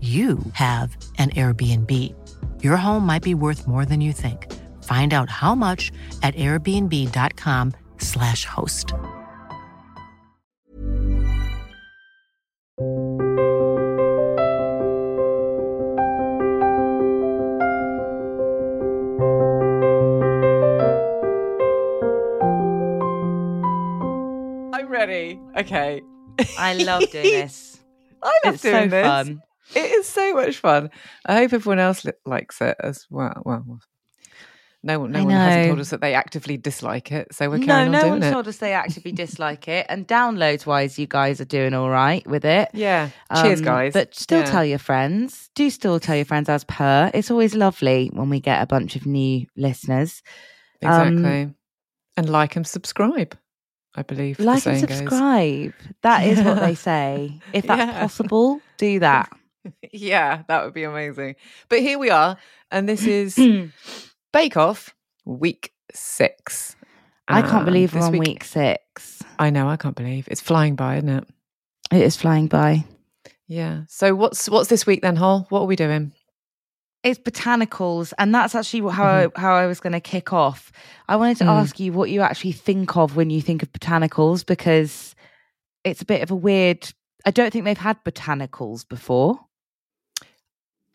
you have an Airbnb. Your home might be worth more than you think. Find out how much at airbnb.com/slash host. I'm ready. Okay. I love doing this. I love it's doing so this. fun. It is so much fun. I hope everyone else li- likes it as well. Well, no one, no one hasn't told us that they actively dislike it, so we're No, carrying no on one's doing it. told us they actively dislike it. And downloads wise, you guys are doing all right with it. Yeah. Cheers, Um, guys. But still Yeah. tell your friends. Do still tell your friends as per. It's always lovely when we get a bunch of new listeners. Um, exactly. and like and subscribe. I believe. the Like and saying goes. subscribe. That is what they say. If that's Yeah. possible, do that. yeah, that would be amazing. But here we are, and this is Bake Off week six. I can't believe we're on week six. I know, I can't believe it's flying by, isn't it? It is flying by. Yeah. So what's what's this week then, Hol? What are we doing? It's botanicals, and that's actually how Mm-hmm. I, how I was going to kick off. I wanted to Mm. ask you what you actually think of when you think of botanicals because it's a bit of a weird. I don't think they've had botanicals before.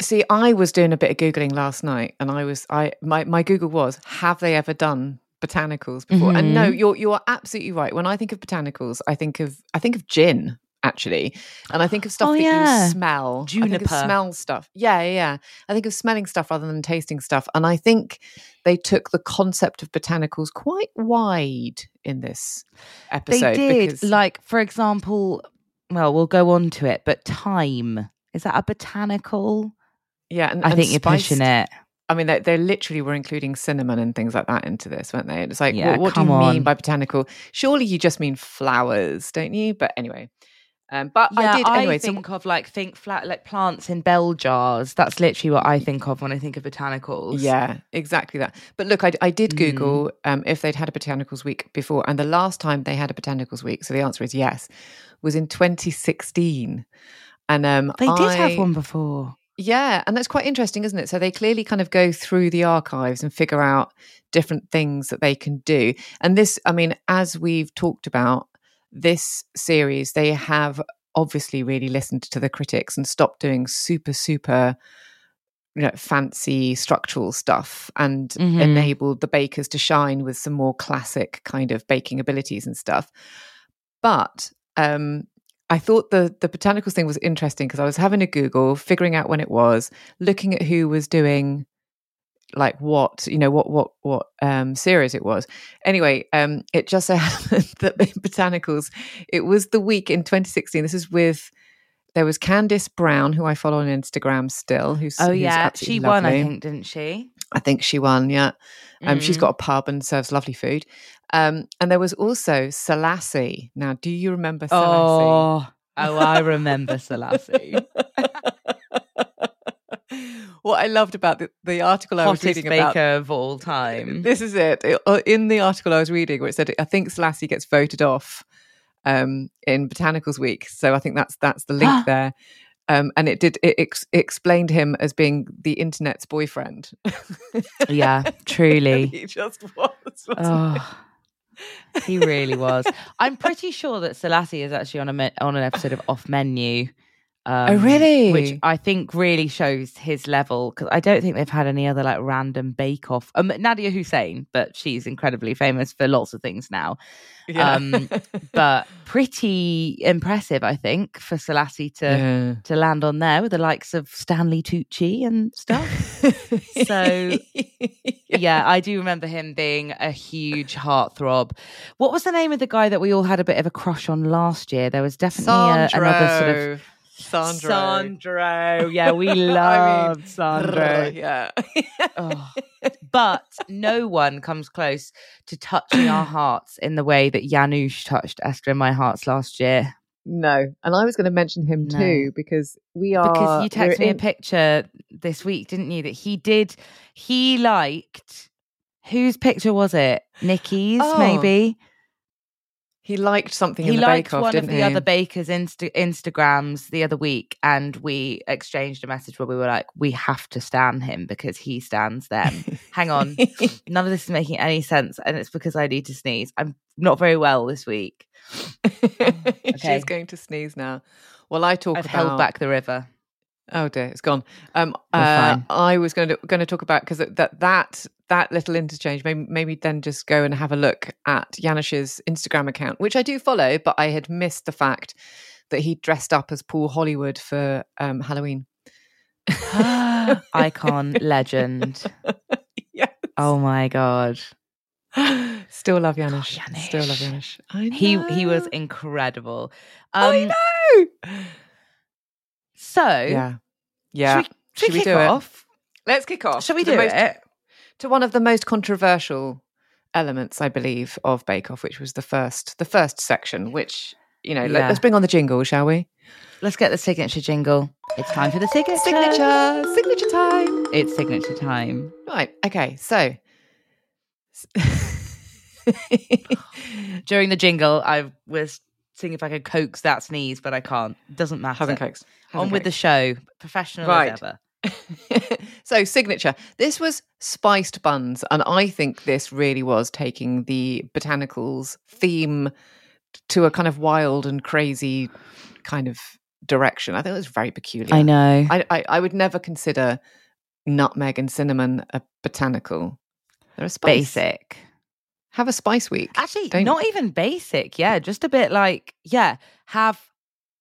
See, I was doing a bit of googling last night, and I was I my my Google was have they ever done botanicals before? And no, Mhm. you're you're absolutely right. When I think of botanicals, I think of I think of gin actually, and I think of stuff Oh, that yeah. you smell. I think of Juniper. smell stuff. Yeah, yeah, yeah. I think of smelling stuff rather than tasting stuff, and I think they took the concept of botanicals quite wide in this episode. they did, because, like for example. Well, we'll go on to it, but thyme is that a botanical? Yeah, and, I and think you're pushing it. I mean, they, they literally were including cinnamon and things like that into this, weren't they? It's like, Yeah, what, what do you come mean by botanical? Surely you just mean flowers, don't you? But anyway, um, but Yeah, I did anyway. so- think of like think flat like plants in bell jars. That's literally what I think of when I think of botanicals. yeah, exactly that. But look, I, I did Mm. Google um, if they'd had a botanicals week before, and the last time they had a botanicals week, so the answer is yes, was in 2016. And um, they did I- have one before. Yeah, and that's quite interesting, isn't it? So they clearly kind of go through the archives and figure out different things that they can do. And this, I mean, as we've talked about, this series, they have obviously really listened to the critics and stopped doing super, super you know, fancy structural stuff and Mhm. enabled the bakers to shine with some more classic kind of baking abilities and stuff. But um, I thought the the botanicals thing was interesting because I was having a Google, figuring out when it was, looking at who was doing like what you know what what what um series it was. Anyway um it just so happened that botanicals it was the week in 2016 this is with there was candice brown who i follow on instagram still who's Oh yeah, she won, I think, didn't she? I think she won, yeah. Um, She's Mm. got a pub and serves lovely food. Um, and there was also Selasi. Now, do you remember Selasi? Oh, oh, I remember Selasi. what I loved about the, the article I was Hottest reading baker about of all time. this is it. It- uh, In the article I was reading, where it said, I think Selasi gets voted off um, in Botanicals Week. So I think that's that's the link there. Um, and it did it ex- explained him as being the internet's boyfriend. Yeah, truly. he just was. Oh, he really was. I'm pretty sure that Selasi is actually on a me- on an episode of Off Menu. Um, Oh, really? Which I think really shows his level because I don't think they've had any other like random Bake Off. Um, Nadiya Hussain, but she's incredibly famous for lots of things now. Yeah. Um, but pretty impressive, I think, for Selasi to yeah. to land on there with the likes of Stanley Tucci and stuff. So, yeah, I do remember him being a huge heartthrob. What was the name of the guy that we all had a bit of a crush on last year? There was definitely a, another sort of Sandro. Sandro. Yeah, we I mean, Sandro. Yeah. Oh. But no one comes close to touching our hearts in the way that Janusz touched Esther in my hearts last year. no. And I was going to mention him No. too because we are. Because you texted me a picture this week, didn't you? That he did, he liked. Whose picture was it? Nikki's, Oh, maybe. He liked something He in the liked Bake one didn't of the he? other bakers' Insta- Instagrams the other week, and we exchanged a message where we were like, "We have to stand him because he stands them." Hang on, none of this is making any sense, and it's because I need to sneeze. I'm not very well this week. Okay. She's going to sneeze now. Well, I talk I've about. held back the river. Oh dear, it's gone. Um, uh. I was going to going to talk about because that that that little interchange. Maybe maybe then just go and have a look at Janusz's Instagram account, which I do follow, but I had missed the fact that he dressed up as Paul Hollywood for um, Halloween. Icon, legend. yes. Oh my god, Still love Janusz. Oh, Still love. I he he was incredible. I Um, know. So Yeah. Yeah. should we, should Should we kick do it? off? Let's kick off. Shall we to do most- it? to one of the most controversial elements, I believe, of Bake Off, which was the first the first section. Which you know, let, Yeah. us bring on the jingle, shall we? Let's get the signature jingle. It's time for the signature. Signature, signature time. It's signature time. Right. Okay. So. During the jingle, I was seeing if I could coax that sneeze, but I can't. Doesn't matter. Hasn't coaxed. On with the show. Professional Right. as ever. so signature this was spiced buns and i think this really was taking the botanicals theme to a kind of wild and crazy kind of direction i think it was very peculiar I know. I, I, I would never consider nutmeg and cinnamon a botanical they're a spice Basic. Have a spice week Actually, Don't- not even basic. Yeah, just a bit like, yeah, have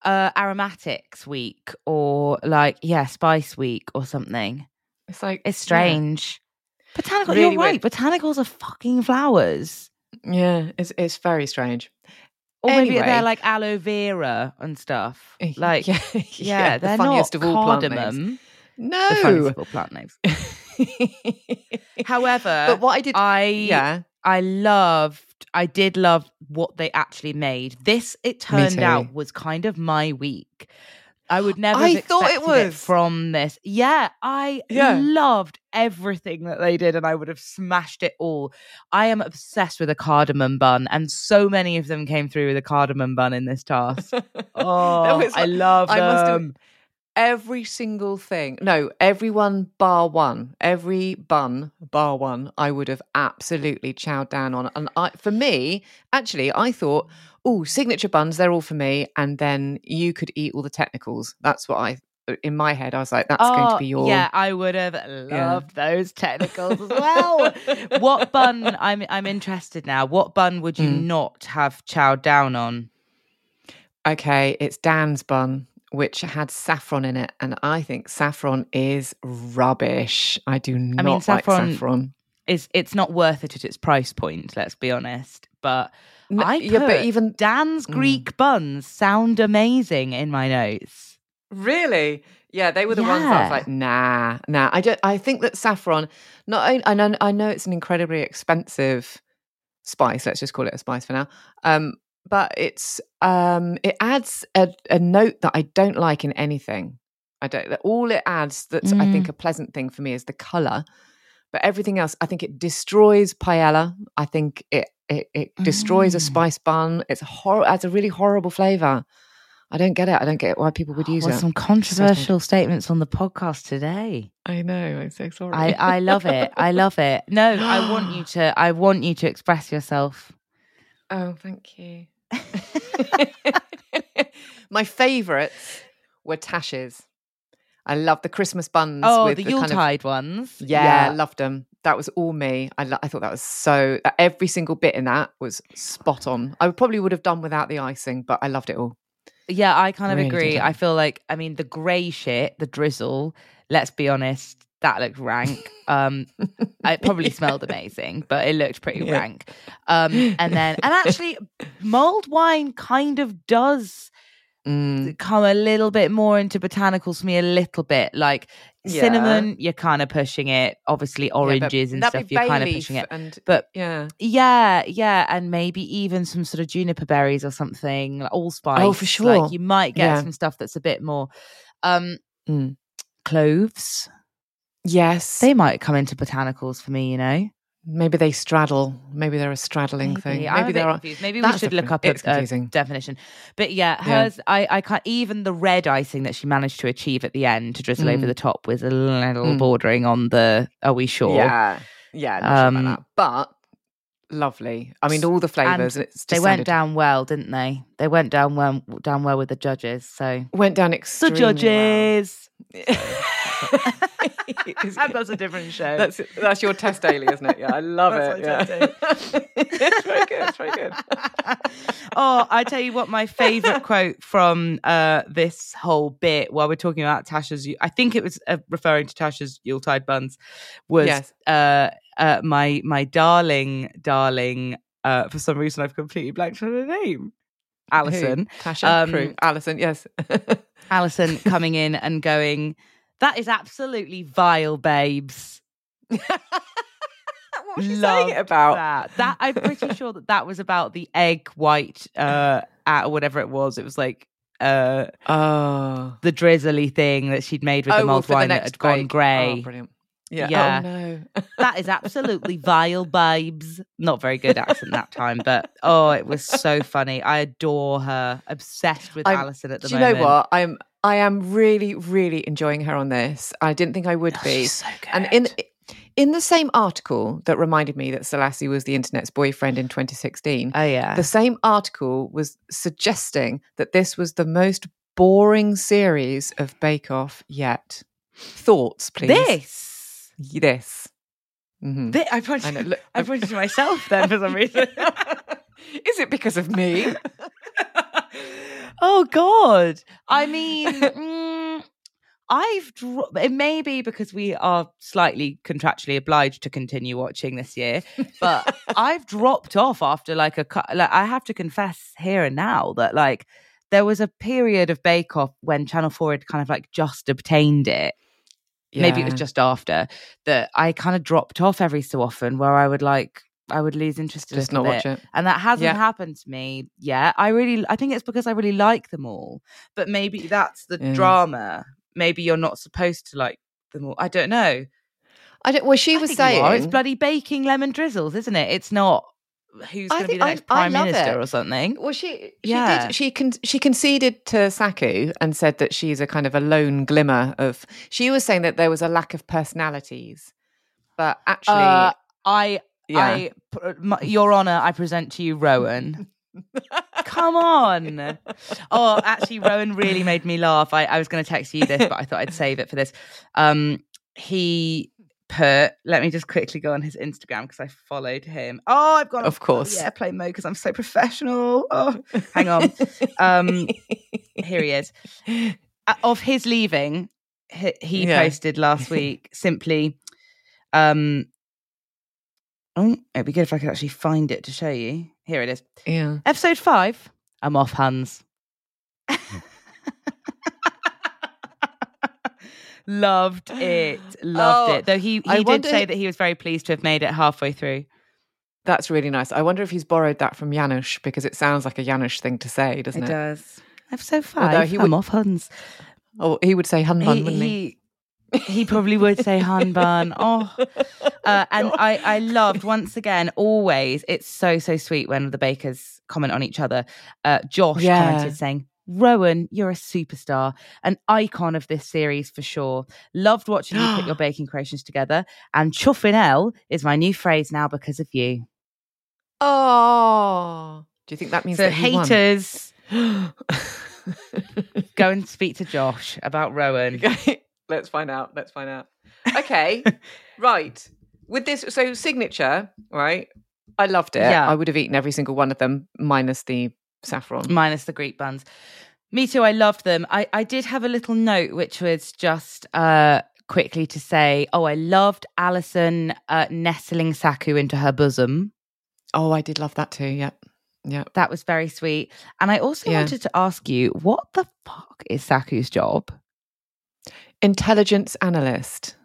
uh aromatics week or like, yeah, spice week or something. it's like It's strange. Botanical, Really you're right. weird. Botanicals are fucking flowers. yeah, yeah it's it's very strange Or maybe they're like aloe vera and stuff. Like, yeah, yeah, they're the funniest not of all plant names. cardamom. no The funniest of all plant names. However, but what I did, I yeah, I loved I did love what they actually made. This it turned out was kind of my week. I would never I have thought it was. from this. Yeah, I Yeah. loved everything that they did and I would have smashed it all. I am obsessed with a cardamom bun and so many of them came through with a cardamom bun in this task. Oh, was I love I must have- them. Every single thing. No, everyone bar one. Every bun bar one. I would have absolutely chowed down on. And I, for me, actually, I thought, oh, signature buns, they're all for me. And then you could eat all the technicals. That's what I. In my head, I was like, "That's going to Oh, be your." Yeah, I would have loved those technicals as well. what bun? I'm I'm interested now. What bun would you Mm. not have chowed down on? Okay, it's Dan's bun, which had saffron in it, and I think saffron is rubbish. I do not like saffron- saffron. Is it's not worth it at its price point? Let's be honest. But N- I yeah, but even Dan's Mm. Greek buns sound amazing in my notes. Really? Yeah, they were the ones that I was like, nah, nah. I don't. I think that saffron. Not. only- I know. I know it's an incredibly expensive spice. Let's just call it a spice for now. Um, but it's um, it adds a, a note that I don't like in anything. I don't. that All it adds that's I think Mm. a pleasant thing for me is the color. But everything else, I think it destroys paella. I think it it, it destroys a Mm. spice bun. It's hor- adds a really horrible flavor. I don't get it. I don't get why people would use Well, it. some controversial statements on the podcast today. I know. I'm so sorry. I, I love it. I love it. No, I want you to. I want you to express yourself. oh, thank you. My favourites were Tash's. I love the Christmas buns. Oh, with the kind of- Yuletide ones. Yeah, I loved them. That was all me. I, lo- I thought that was so. Uh, every single bit in that was spot on. I probably would have done without the icing, but I loved it all. Yeah, I kind of Really agree. I feel like, I mean, the grey shit, the drizzle. Let's be honest, that looked rank. Um, it probably smelled amazing, but it looked pretty Yeah. rank. Um, and then, and actually, mulled wine kind of does Mm, come a little bit more into botanicals for me a little bit like Yeah. cinnamon you're kind of pushing it obviously yeah, oranges and stuff you're kind of pushing it And but yeah, yeah yeah and maybe even some sort of juniper berries or something like allspice Oh, for sure. like you might get Yeah. some stuff that's a bit more um Mm. cloves yes. they might come into botanicals for me you know maybe they straddle. Maybe they're a straddling thing. Maybe. I'm a Maybe bit there are. confused. Maybe we That's should look up a, It's a confusing. definition. But yeah, Yeah. hers, I, I can't, even the red icing that she managed to achieve at the end to drizzle over Mm. the top was a little Mm. bordering on the, are we sure? Yeah, yeah. Not sure Um, about that. But lovely. I mean, all the flavors. And It's just They went sounded- down well, didn't they? They went down well, down well with the judges. So Went down extremely. the extremely judges. That's a different show. That's that's your test daily, isn't it? Yeah, I love That's it. my Yeah. it's very good. It's very good. oh, I tell you what, my favorite quote from uh, this whole bit while we're talking about Tasha's, I think it was uh, referring to Tasha's Yuletide buns, was Yes. uh, uh, my my darling, darling. Uh, for some reason, I've completely blanked on her name. Alison. Who? Tasha, Um, Prue, Alison. Yes. Alison coming in and going, "That is absolutely vile, babes." what was she saying it about? that. That I'm pretty sure that that was about the egg white, uh, at whatever it was. It was like uh Oh. the drizzly thing that she'd made with the Oh, mulled for the wine that next had gone grey. Oh, brilliant. Yeah. Yeah. Oh no. that is absolutely vile, babes. Not very good accent that time, but oh, it was so funny. I adore her. Obsessed with I'm- Alison at the moment. Do you know what? I'm I am really, really enjoying her on this. I didn't think I would Oh, be. so good. And in in the same article that reminded me that Selasi was the internet's boyfriend in 2016, oh yeah, the same article was suggesting that this was the most boring series of Bake Off yet. Thoughts, please. this. This. Mhm. Thi- I pointed, I know, look, I pointed to myself then for some reason. Is it because of me? oh God! I mean, mm, I've dro- it may be because we are slightly contractually obliged to continue watching this year, but I've dropped off after like a like I have to confess here and now that like there was a period of Bake Off when Channel Four had kind of like just obtained it. Maybe it was just after that I kind of dropped off every so often where I would like I would lose interest just not watch it. and that hasn't Yeah. happened to me yet. I really, I think it's because I really like them all. But maybe that's the Yeah. drama. Maybe you're not supposed to like them all. I don't know. I don't. Well, she I was saying it's bloody baking lemon drizzles, isn't it? It's not who's I going to be the next I prime love minister it. or something. Well, she she Yeah. did she con- she conceded to Saku and said that she's a kind of a lone glimmer of. She was saying that there was a lack of personalities, but actually, Uh, I, yeah, I, my- Your Honor, I present to you Rowan. Come on. Oh, actually, Rowan really made me laugh. I, I was going to text you this, but I thought I'd save it for this. Um, he put, let me just quickly go on his Instagram because I followed him. Oh, I've gone Of course. Yeah, play mode because I'm so professional. Oh, hang on. Um, here he is. Uh, of his leaving, he, he Yeah. posted last week simply, um, oh, it'd be good if I could actually find it to show you. Here it is. yeah. Episode five. I'm off, Hans. Loved it. Loved Oh, it. Though he, he I did say that he was very pleased to have made it halfway through. That's really nice. I wonder if he's borrowed that from Janusz because it sounds like a Janusz thing to say, doesn't it? does. Episode Although five. he I'm would- off, Hans. Oh, he would say Hunbun, he, wouldn't he? he, he probably would say Hanban. Oh, uh, and I, I loved once again, always. It's so so sweet when the bakers comment on each other. Uh, Josh Yeah. commented saying Rowan, you're a superstar, an icon of this series for sure. Loved watching you put your baking creations together. And chuffinel is my new phrase now because of you. Oh, do you think that means So that haters, go and speak to Josh about Rowan. Let's find out. Let's find out. Okay, right. With this, so signature, right? I loved it. Yeah. I would have eaten every single one of them, minus the saffron. minus the Greek buns. Me too. I loved them. I, I did have a little note, which was just uh, quickly to say, oh, I loved Alison uh, nestling Saku into her bosom. Oh, I did love that too. Yep. Yep. That was very sweet. And I also Yeah. wanted to ask you, what the fuck is Saku's job? Intelligence analyst.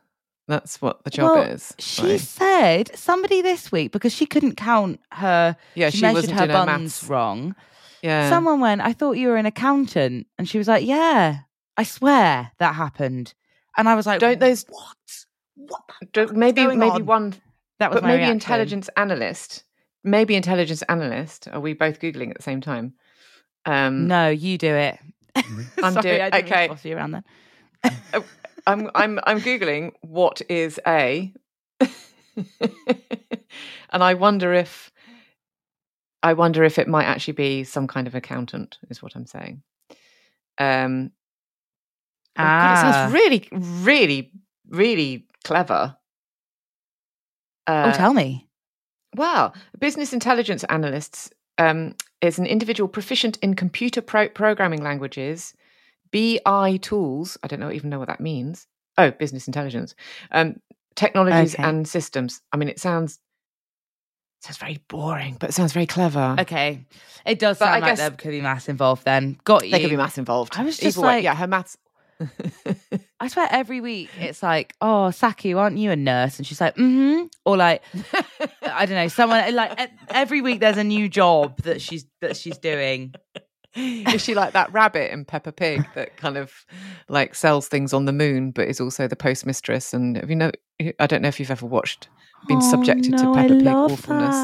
That's what the job Well, is. She right? said somebody this week because she couldn't count her. Yeah, she, she measured her her buns maths. wrong. Yeah. Someone went, I thought you were an accountant. And she was like, Yeah, I swear that happened. And I was like, Don't those- What? What? Don't- maybe maybe on?" one That was but my maybe reaction. intelligence analyst. Maybe intelligence analyst. Are we both googling at the same time? Um, No, you do it. I'm Sorry, doing- I didn't okay. you around then. I'm I'm I'm googling what is a, and I wonder if I wonder if it might actually be some kind of accountant. Is what I'm saying. Um, oh God, it Ah. sounds really, really, really clever. oh, Uh, tell me. Wow. Business intelligence analysts um, is an individual proficient in computer pro- programming languages, BI tools. I don't know, even know what that means. Oh, business intelligence, um, technologies Okay. and systems. I mean, it sounds sounds very boring, but it sounds very clever. Okay. It does But I sound like guess- there could be maths involved then. Got you. There could be maths involved. I was just Either way, like- yeah, her maths. I swear every week it's like, oh, Saku, aren't you a nurse? And she's like, mm-hmm. Or like, I don't know, someone like every week there's a new job that she's that she's doing. is she like that rabbit in Peppa Pig that kind of like sells things on the moon, but is also the postmistress? And have you know, I don't know if you've ever watched, been subjected Oh, no, to I Peppa Pig love awfulness.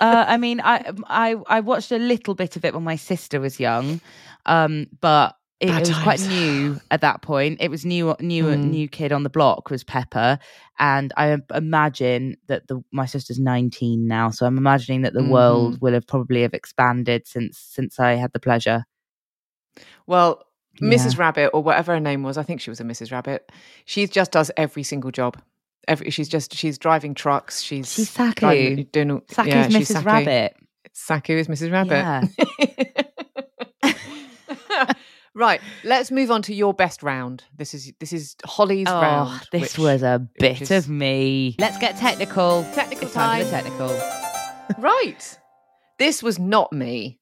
uh, I mean, I, I I watched a little bit of it when my sister was young, um, but it, it was quite new at that point. It was new, new, Mm. new kid on the block was Peppa, and I imagine that the my sister's nineteen now, so I'm imagining that the Mm-hmm. world will have probably have expanded since since I had the pleasure. Well, Yeah. Mrs. Rabbit or whatever her name was, I think she was a Mrs. Rabbit. She just does every single job. Every she's just she's driving trucks. She's She's Saku. driving- doing Saku's yeah, she's Mrs. Saku. Rabbit. Saku is Mrs. Rabbit. Yeah. right, let's move on to your best round. This is this is Holly's Oh, round. this which- was a bit is- of me. Let's get technical. Technical It's time for time. the technical. right. This was not me.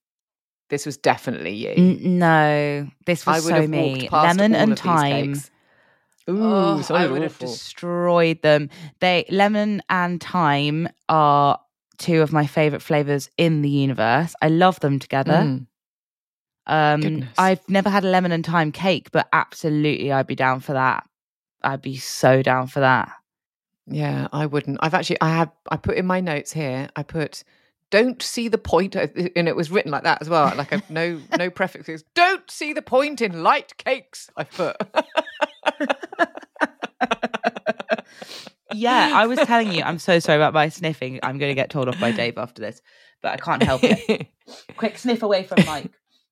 This was definitely you. N- no, this I was would so have me. past Lemon all and of these thyme. cakes. Ooh, Oh, I sounded would have destroyed them. They lemon and thyme are two of my favorite flavors in the universe. I love them together. Mm. Um, Goodness. I've never had a lemon and thyme cake, but absolutely, I'd be down for that. I'd be so down for that. Yeah, I wouldn't. I've actually, I have, I put in my notes here. I put, "Don't see the point," and it was written like that as well. Like a no, no prefixes. Don't see the point in light cakes. I put. Yeah, I was telling you, I'm so sorry about my sniffing. I'm going to get told off by Dave after this, but I can't help it. Quick sniff away from Mike.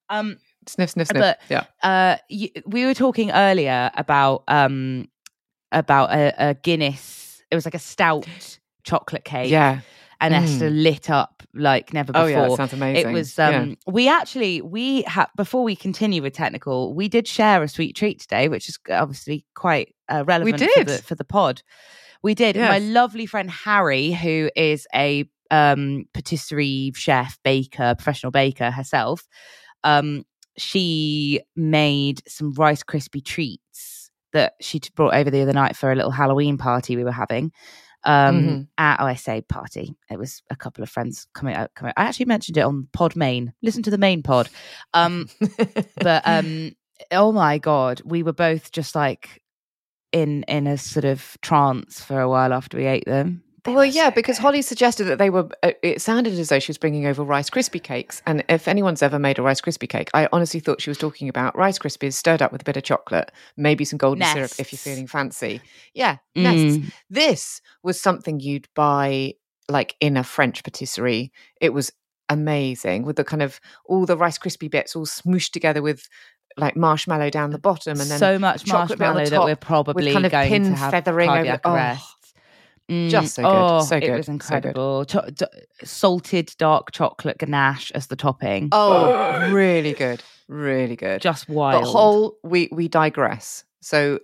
Um, sniff, sniff, sniff. But- yeah. uh, you, we were talking earlier about um about a, a Guinness. It was like a stout chocolate cake. Yeah. and Mm. Esther lit up like never before. Oh yeah, it sounds amazing. It was Yeah. um we actually we had before we continue with technical, we did share a sweet treat today, which is obviously quite uh, relevant for did. the for the pod. We did. My lovely friend Harry, who is a um patisserie chef, baker, professional baker herself, um, she made some Rice Krispie treats that she brought over the other night for a little Halloween party we were having. Um, Mhm. at, oh, I say party. It was a couple of friends coming out. Coming. I actually mentioned it on Pod Main. Listen to the main pod. Um, but um, oh my god, we were both just like in in a sort of trance for a while after we ate them. They well, yeah, so because good. Holly suggested that they were. Uh, it sounded as though she was bringing over Rice Krispie cakes, and if anyone's ever made a Rice Krispie cake, I honestly thought she was talking about Rice Krispies stirred up with a bit of chocolate, maybe some golden syrup if you're feeling fancy. Yeah, nests. Mm. This was something you'd buy like in a French patisserie. It was amazing with the kind of all the Rice Krispie bits all smooshed together with like marshmallow down the bottom, and then so much chocolate bit on the marshmallow that we're probably kind of going pin to have feathering over oh. Mm, just so good, oh, so It good, was so good. incredible. Cho- d- salted dark chocolate ganache as the topping. Oh, really good, really good. just wild. But whole, we we digress. So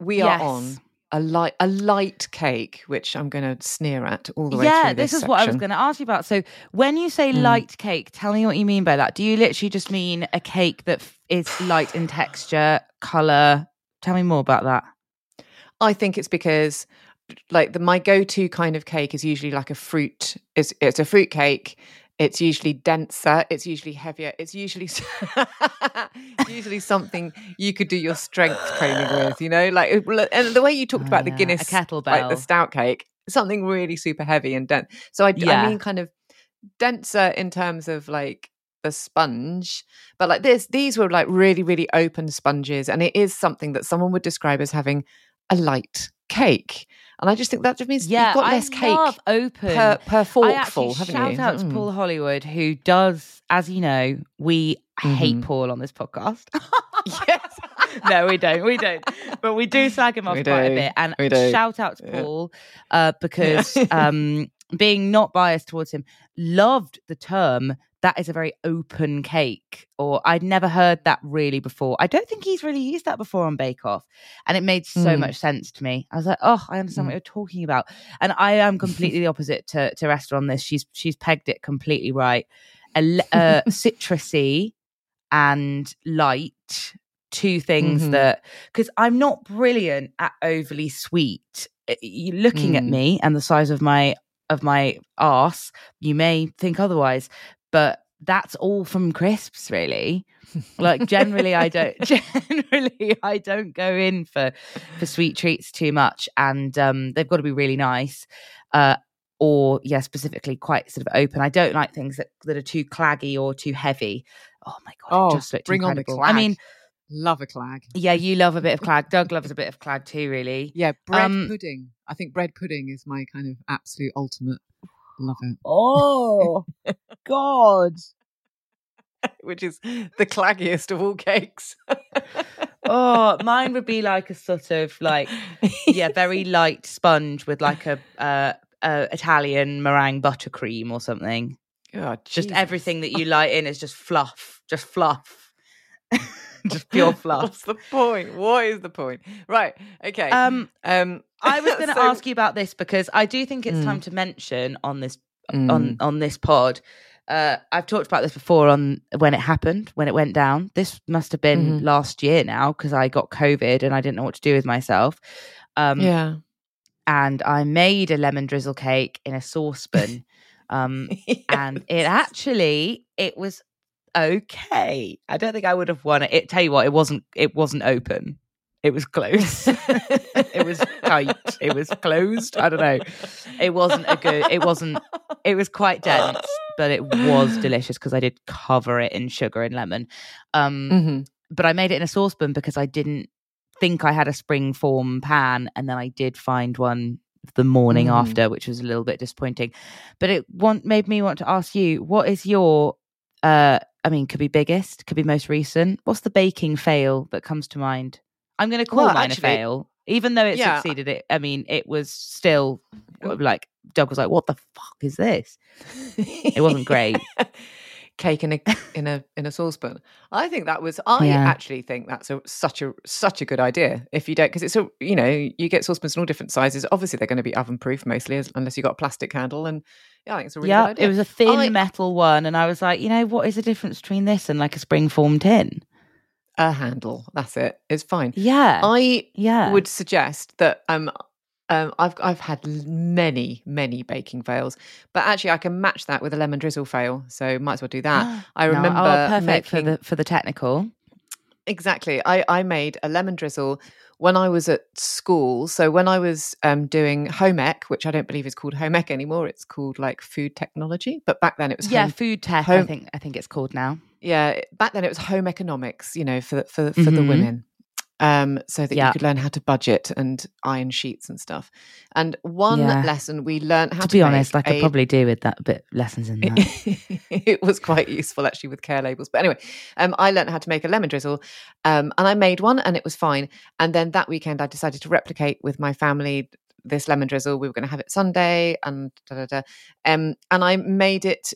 we are on a light a light cake, which I'm going to sneer at all the way yeah, through this, this. is what I was going to ask you about. So, when you say Mm. light cake, tell me what you mean by that. Do you literally just mean a cake that is light in texture, color? Tell me more about that. I think it's because like the my go-to kind of cake is usually like a fruit it's it's a fruit cake it's usually denser it's usually heavier it's usually usually something you could do your strength training with you know like and the way you talked Oh, about the yeah, a guinness like kettlebell. the stout cake something really super heavy and dense so I, Yeah. I mean kind of denser in terms of like the sponge but like this these were like really really open sponges and it is something that someone would describe as having a light cake and i just think that just means Yeah, you've got I less cake love open. per, per I forkful haven't shout you Shout out to Mm. Paul Hollywood, who does, as you know, we hate Mhm. Paul on this podcast. yes no, we don't. We don't. But we do slag him off We quite a bit. And we do. shout out to Yeah. Paul uh, because um, being not biased towards him, loved the term that is a very open cake. Or I'd never heard that really before. I don't think he's really used that before on Bake Off. And it made so Mm. much sense to me. I was like, oh, I understand Mm. what you're talking about. And I am completely the opposite to, to Esther on this. She's she's pegged it completely right. A, uh, citrusy and light two things Mhm. that because i'm not brilliant at overly sweet you looking at Mm. me and the size of my of my arse you may think otherwise but that's all from crisps really. Like generally i don't generally i don't go in for for sweet treats too much and um they've got to be really nice uh or yeah specifically quite sort of open. I don't like things that that are too claggy or too heavy. Oh my god oh it just looked bring on the incredible. Clag i mean love a clag yeah you love a bit of clag doug loves a bit of clag too really. Yeah bread Um, pudding. I think bread pudding is my kind of absolute ultimate love it oh god which is the claggiest of all cakes oh mine would be like a sort of like yeah very light sponge with like a uh, uh italian meringue buttercream or something Oh, just Jesus. everything that you light in is just fluff just fluff just pure fluff What's the point? What is the point? Right. Okay. um um i was going to so- ask you about this because i do think it's time Mm. to mention on this Mm. on on this pod uh i've talked about this before on when it happened when it went down this must have been Mhm. last year now because i got covid and i didn't know what to do with myself um yeah. and i made a lemon drizzle cake in a saucepan um and it actually it was okay i don't think i would have won it. it tell you what it wasn't it wasn't open it was closed. It was tight. It was closed. I don't know. It wasn't a good it wasn't it was quite dense but it was delicious because i did cover it in sugar and lemon. Um Mhm. but i made it in a saucepan because i didn't think i had a spring form pan and then i did find one the morning Mm. after which was a little bit disappointing. But it want made me want to ask you what is your uh i mean could be biggest could be most recent. What's the baking fail that comes to mind i'm going to call Well, mine actually- a fail even though it Yeah. succeeded it i mean it was still oh. like doug was like what the fuck is this It wasn't great. Cake in a in a in a saucepan. I think that was. I Yeah. actually think that's a such a such a good idea. If you don't, because it's a you know you get saucepans in all different sizes. Obviously, they're going to be oven proof mostly, as, unless you have got a plastic handle. And yeah, I think it's a really yeah good idea. it was a thin I- metal one and i was like you know what is the difference between this and like a spring form tin a handle. That's it. It's fine. yeah I yeah would suggest that um, um, I've I've had many many baking fails, but actually I can match that with a lemon drizzle fail. So might as well do that. I No, remember oh, perfect making, for the for the technical Exactly. I, I made a lemon drizzle when I was at school. So when I was um, doing home ec, which I don't believe is called home ec anymore, it's called like food technology. But back then it was yeah, home, food tech. I think I think it's called now. Yeah. Back then it was home economics. You know, for for for the Mhm. women, um, so that Yeah. you could learn how to budget and iron sheets and stuff. And one Yeah. lesson we learned how to to, be honest, like I a- probably do with that bit lessons in that. it was quite useful actually with care labels. But anyway, um, I learned how to make a lemon drizzle, um, and I made one, and it was fine. And then that weekend, I decided to replicate with my family this lemon drizzle. We were going to have it Sunday, and da da da. Um, and I made it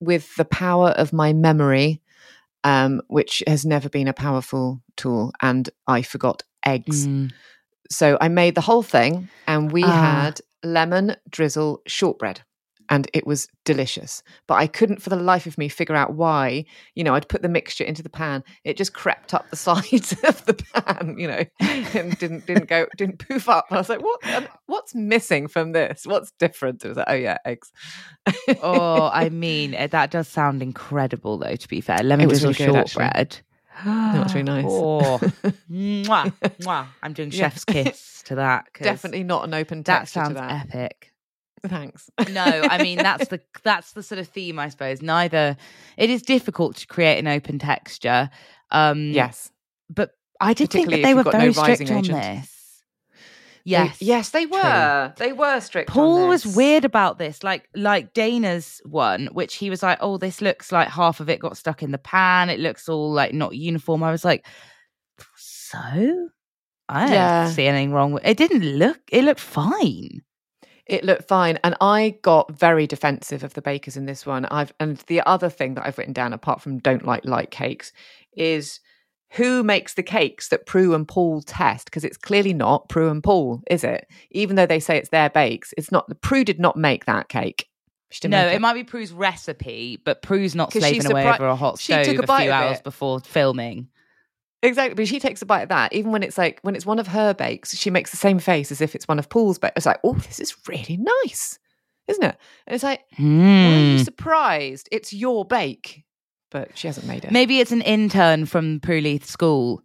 with the power of my memory, um, which has never been a powerful tool. And I forgot eggs. Mm. So I made the whole thing, and we Ah. had lemon drizzle shortbread. And it was delicious. But I couldn't for the life of me figure out why, you know, I'd put the mixture into the pan. It just crept up the sides of the pan, you know, and didn't didn't go didn't poof up. And I was like, what um, what's missing from this? What's different? It was like, oh yeah, eggs. oh, I mean, eh, that does sound incredible, though. To be fair, lemon was really shortbread. That was really nice. Oh, mwah, mwah. I'm doing chef's kiss to that. Definitely not an open That sounds that. epic. Thanks. No, I mean that's the that's the sort of theme, I suppose. Neither it is difficult to create an open texture. Um, yes. but I did think that they were no very rising strict on agent. this. They- Yes, yes, they true. were. They were strict. on Paul was weird about this, like like Dana's one, which he was like, "Oh, this looks like half of it got stuck in the pan. It looks all like not uniform." I was like, "So, I don't see anything wrong with it. Didn't look. It looked fine." It looked fine, and I got very defensive of the bakers in this one. I've and the other thing that I've written down, apart from don't like light cakes, is who makes the cakes that Prue and Paul test? Because it's clearly not Prue and Paul, is it? Even though they say it's their bakes, it's not. Prue did not make that cake. She didn't No, make it might be Prue's recipe, but Prue's not she slaving away surpri- over a hot she stove took a a, few hours before filming. Exactly, but she takes a bite of that. Even when it's like when it's one of her bakes, she makes the same face as if it's one of Paul's bakes. It's like, oh, this is really nice, isn't it? And it's like, why are you Mm. surprised? It's your bake, but she hasn't made it. Maybe it's an intern from Prue Leith School.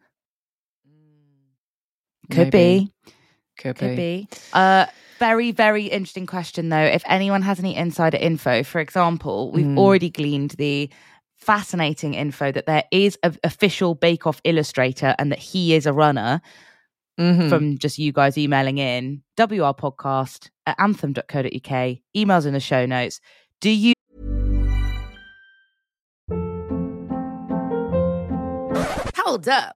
Could Maybe. be. Could, be. Could be. be. Uh, very, very interesting question, though. If anyone has any insider info, for example, we've Mm. already gleaned the fascinating info that there is an official Bake Off illustrator and that he is a runner Mhm. from just you guys emailing in. WR podcast at anthem.co.uk. Emails in the show notes. Do you Hold up.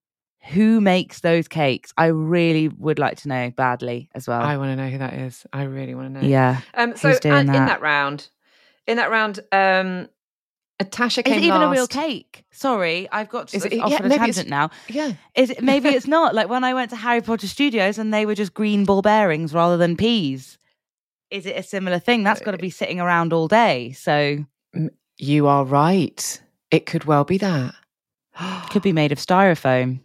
who makes those cakes? I really would like to know badly as well. I want to know who that is. I really want to know. yeah. Um. So and in that? that round, in that round, um, Tasha Is it even a real cake? Sorry, I've got to Is it- off yeah, on a tangent now. Yeah. Is it maybe it's not like when I went to Harry Potter Studios and they were just green ball bearings rather than peas? Is it a similar thing? That's got to be sitting around all day, so You are right. It could well be that. could be made of styrofoam.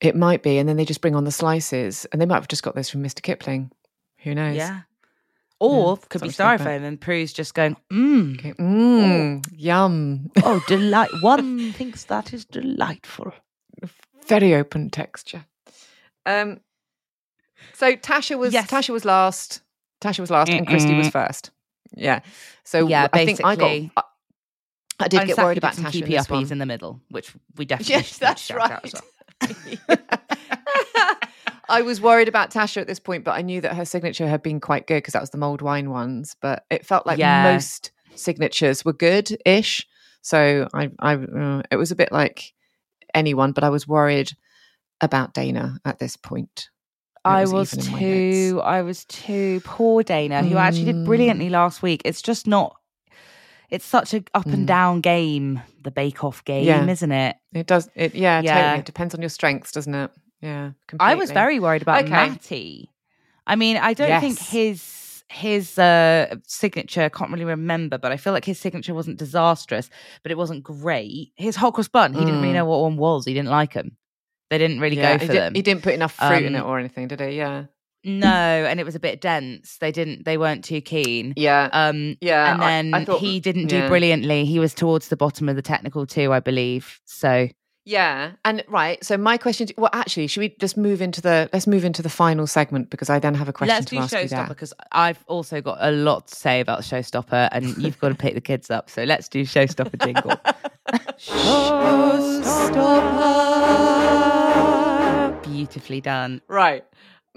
It might be, and then they just bring on the slices, and they might have just got those from Mr. Kipling. Who knows? Yeah. Or could be something to think about. styrofoam and Prue's just going, mmm. Okay. Mm, yum. Oh, delight. One thinks that is delightful. Very open texture. Um. So Tasha was Yes. Tasha was last. Tasha was last, and Cristy was first. Yeah. So Yeah, I think I got. I, I did get worried about Tasha keepy in in the middle, which we definitely Yes, should that's right. I was worried about Tasha at this point, but I knew that her signature had been quite good because that was the mulled wine ones. But it felt like Yeah. most signatures were good-ish. So I, I, uh, it was a bit like anyone, but I was worried about Dana at this point. I was was even in my too. I was too. Poor Dana, who actually did Mm. brilliantly last week. It's just not. It's such a up and Mm. down game, the Bake Off game, Yeah. isn't it? It does. It yeah, Yeah. totally. It depends on your strengths, doesn't it? Yeah. I was very worried about Okay. Matty. I mean, I don't think his his uh, signature. I can't really remember, but I feel like his signature wasn't disastrous, but it wasn't great. His hot cross bun, he didn't really Mm. know what one was. He didn't like them. They didn't really Yeah, go he, for did, them. he didn't put enough fruit in it Um, or anything, did he? Yeah. No, and it was a bit dense. They didn't. They weren't too keen. Yeah. Um, yeah. and then I thought- he didn't do yeah. brilliantly. He was towards the bottom of the technical too, I believe. So Yeah, and right. So my question, to- well, actually, should we just move into the let's move into the final segment because I then have a question let's to do ask you showstopper because I've also got a lot to say about showstopper, and you've got to pick the kids up. So let's do showstopper jingle. showstopper, beautifully done. Right.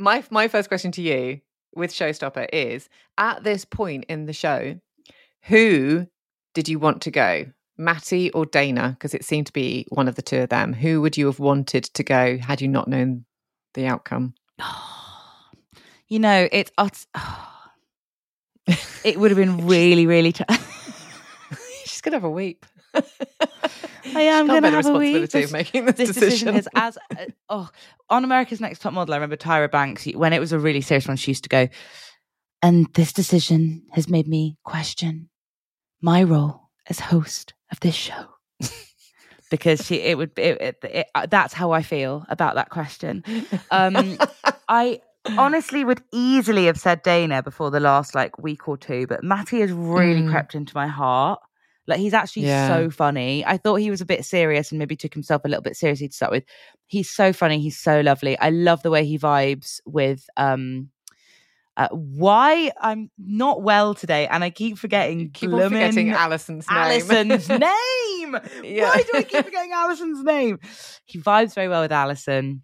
My my first question to you with Showstopper is: at this point in the show, who did you want to go, Matty or Dana? Because it seemed to be one of the two of them. Who would you have wanted to go had you not known the outcome? You know, it's oh, ut- it would have been really, really. T- She's gonna have a weep. I am going to have a week. responsibility of making this, this decision. decision has as uh, oh on America's Next Top Model. I remember Tyra Banks when it was a really serious one. She used to go, and this decision has made me question my role as host of this show. because she, it would, it, it, it, uh, that's how I feel about that question. Um, I honestly would easily have said Dana before the last like week or two, but Matty has really Mm. crept into my heart. Like he's actually Yeah. so funny. I thought he was a bit serious and maybe took himself a little bit seriously to start with. He's so funny. He's so lovely. I love the way he vibes with um uh, why I'm not well today and I keep forgetting Keep on forgetting Alison's name. Alison's name. Yeah. Why do I keep forgetting Alison's name? He vibes very well with Alison.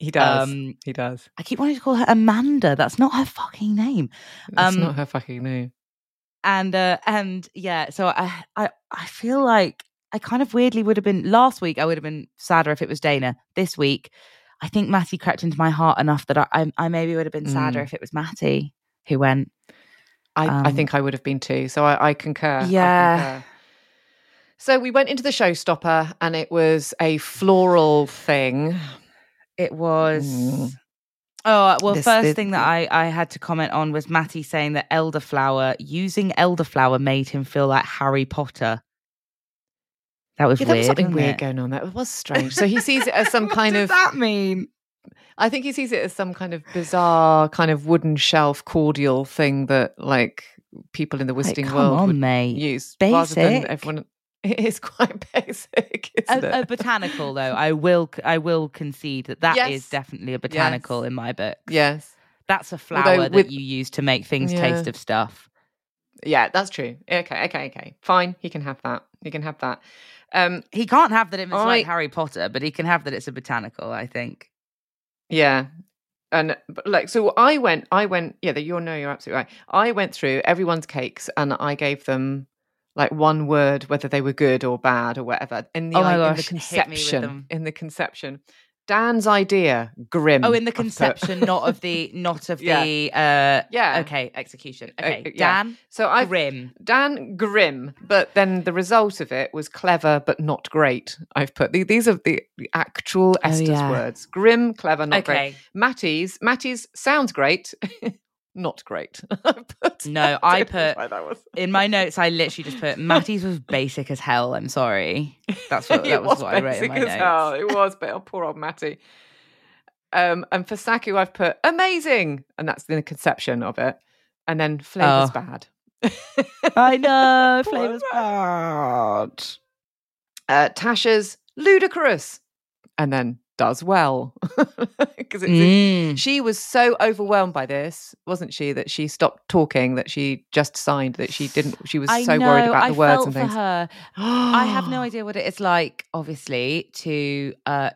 he does. Um, he does. I keep wanting to call her Amanda. That's not her fucking name. That's um, not her fucking name. And uh and yeah, so I I I feel like I kind of weirdly would have been last week. I would have been sadder if it was Dana. This week, I think Matty crept into my heart enough that I I, I maybe would have been sadder Mm. if it was Matty who went. I, I Um, think I would have been too. So I, I concur. I Yeah. concur. So we went into the showstopper and it was a floral thing. It was. Mm. Oh uh, well, This- first this- thing that I I had to comment on was Matty saying that elderflower using elderflower made him feel like Harry Potter. That was Yeah, there weird. was something weird it? going on there. It was strange. So he sees it as some kind of that mean? I think he sees it as some kind of bizarre kind of wooden shelf cordial thing that like people in the Like, Wisting come world on, would mate. use rather than Basic. everyone it is quite basic, a, a botanical though i will i will concede that that is Yes. definitely a botanical Yes. in my book yes. that's a Although flower that with- you use to make things Yeah. taste of stuff Yeah, that's true. Okay, okay, okay. Fine. He can have that. He can have that. Um he can't have that if it's like harry potter but he can have that it's a botanical i think Yeah. And like so I went I went yeah, you're no, you're absolutely right. I went through everyone's cakes and I gave them like one word whether they were good or bad or whatever. In the Oh my i- in the gosh, hit me with conception. In the conception. Dan's idea, grim. oh in the conception not of the not of Yeah. the uh Yeah. okay execution Uh, okay yeah. dan So I grim Dan grim, but then the result of it was clever but not great. I've put the- these are the, the actual Oh, Esther's yeah. words: grim, clever, not great. okay Matty's Matty's sounds great, not great. No, I put- in my notes i literally just put matty's was basic as hell i'm sorry that's what that was, was what i wrote in my notes hell. It was, but oh, poor old Matty. Um, and for Saku, I've put amazing, and that's the conception of it. And then flavors Oh. bad. i know flavors bad uh, Tasha's ludicrous, and then does well because Mm. she was so overwhelmed by this, wasn't she, that she stopped talking, that she just signed, that she didn't. She was I so know, worried about I the words felt and for things. her. I have no idea what it is like, obviously, to uh